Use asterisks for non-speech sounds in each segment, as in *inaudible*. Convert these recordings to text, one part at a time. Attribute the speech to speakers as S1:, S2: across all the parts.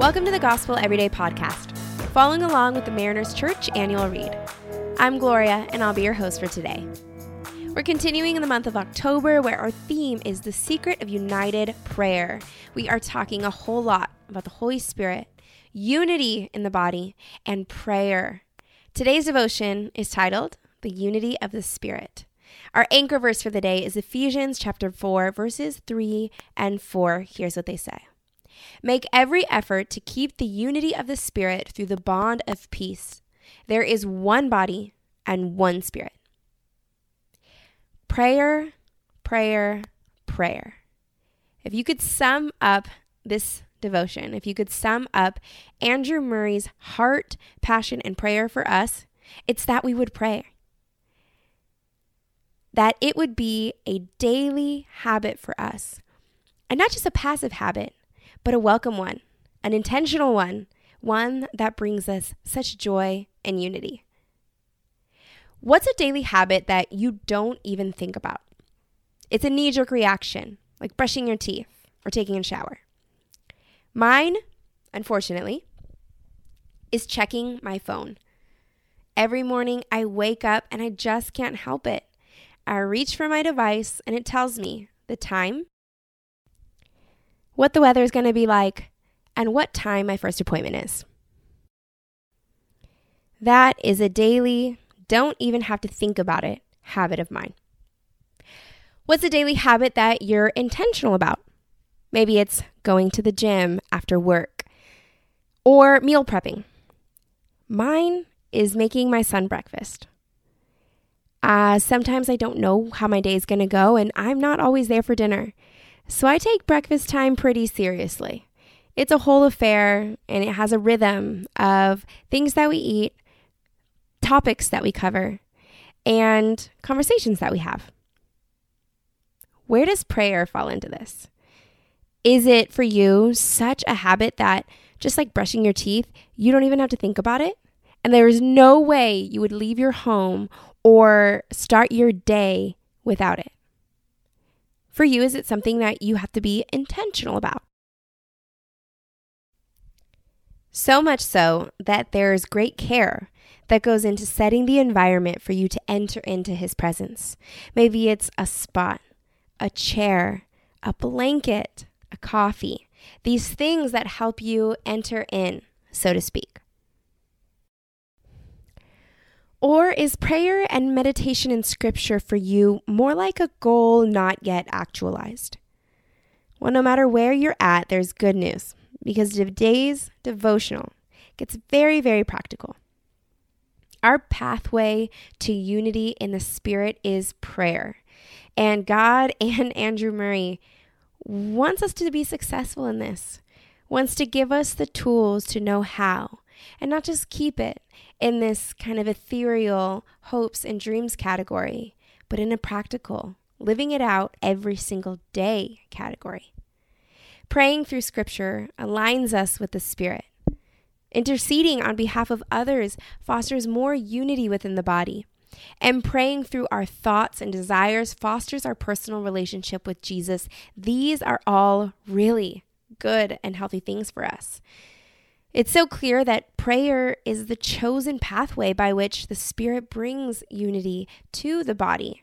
S1: Welcome to the Gospel Everyday Podcast, following along with the Mariners Church annual read. I'm Gloria, and I'll be your host for today. We're continuing in the month of October, where our theme is the secret of united prayer. We are talking a whole lot about the Holy Spirit, unity in the body, and prayer. Today's devotion is titled The Unity of the Spirit. Our anchor verse for the day is Ephesians chapter 4, verses 3 and 4. Here's what they say Make every effort to keep the unity of the Spirit through the bond of peace. There is one body and one Spirit. Prayer, prayer, prayer. If you could sum up this devotion, if you could sum up Andrew Murray's heart, passion, and prayer for us, it's that we would pray that it would be a daily habit for us. And not just a passive habit, but a welcome one, an intentional one, one that brings us such joy and unity. What's a daily habit that you don't even think about? It's a knee jerk reaction, like brushing your teeth or taking a shower. Mine, unfortunately, is checking my phone. Every morning I wake up and I just can't help it. I reach for my device and it tells me the time, what the weather is going to be like, and what time my first appointment is. That is a daily, don't even have to think about it habit of mine. What's a daily habit that you're intentional about? Maybe it's going to the gym after work or meal prepping. Mine is making my son breakfast. Uh, sometimes I don't know how my day is going to go, and I'm not always there for dinner. So I take breakfast time pretty seriously. It's a whole affair, and it has a rhythm of things that we eat, topics that we cover, and conversations that we have. Where does prayer fall into this? Is it for you such a habit that, just like brushing your teeth, you don't even have to think about it? And there is no way you would leave your home or start your day without it? For you, is it something that you have to be intentional about? So much so that there's great care that goes into setting the environment for you to enter into his presence. Maybe it's a spot, a chair, a blanket, a coffee, these things that help you enter in, so to speak. Or is prayer and meditation in scripture for you more like a goal not yet actualized? Well, no matter where you're at, there's good news because today's devotional gets very, very practical. Our pathway to unity in the Spirit is prayer. And God *laughs* and Andrew Murray wants us to be successful in this, wants to give us the tools to know how, and not just keep it in this kind of ethereal hopes and dreams category, but in a practical, living it out every single day category. Praying through scripture aligns us with the Spirit. Interceding on behalf of others fosters more unity within the body. And praying through our thoughts and desires fosters our personal relationship with Jesus. These are all really good and healthy things for us. It's so clear that prayer is the chosen pathway by which the Spirit brings unity to the body.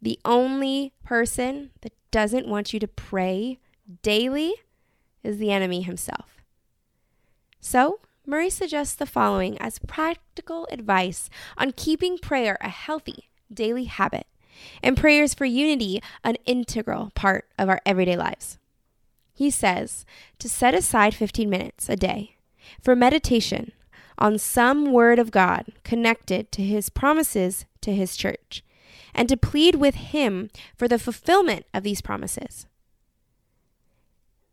S1: The only person that doesn't want you to pray daily is the enemy himself. So, Murray suggests the following as practical advice on keeping prayer a healthy daily habit and prayers for unity an integral part of our everyday lives. He says to set aside 15 minutes a day for meditation on some word of God connected to his promises to his church and to plead with him for the fulfillment of these promises.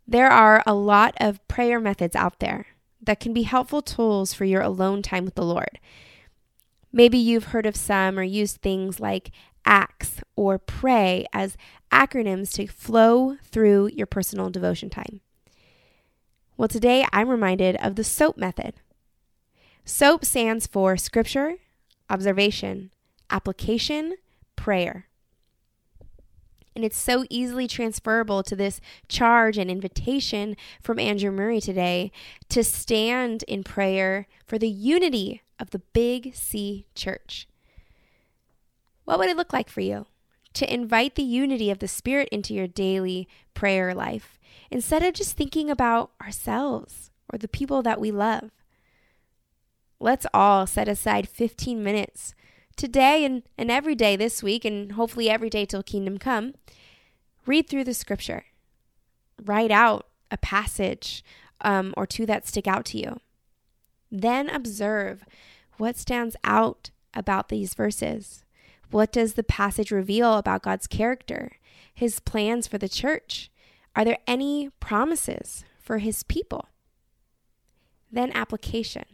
S1: There are a lot of prayer methods out there that can be helpful tools for your alone time with the Lord. Maybe you've heard of some or used things like ACTS or PRAY as acronyms to flow through your personal devotion time. Well, today I'm reminded of the SOAP method. SOAP stands for Scripture, Observation, Application, Prayer. And it's so easily transferable to this charge and invitation from Andrew Murray today to stand in prayer for the unity of the Big C church. What would it look like for you to invite the unity of the Spirit into your daily prayer life instead of just thinking about ourselves or the people that we love? Let's all set aside 15 minutes today and, and every day this week, and hopefully every day till kingdom come. Read through the scripture, write out a passage um, or two that stick out to you. Then observe what stands out about these verses. What does the passage reveal about God's character, his plans for the church? Are there any promises for his people? Then application.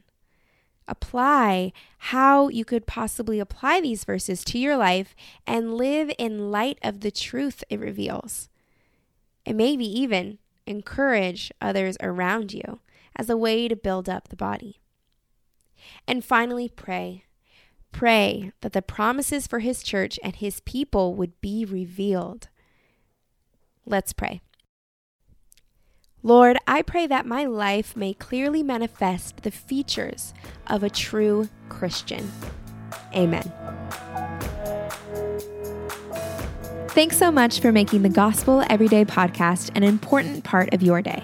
S1: Apply how you could possibly apply these verses to your life and live in light of the truth it reveals. And maybe even encourage others around you as a way to build up the body. And finally, pray. Pray that the promises for his church and his people would be revealed. Let's pray. Lord, I pray that my life may clearly manifest the features of a true Christian. Amen.
S2: Thanks so much for making the Gospel Everyday podcast an important part of your day.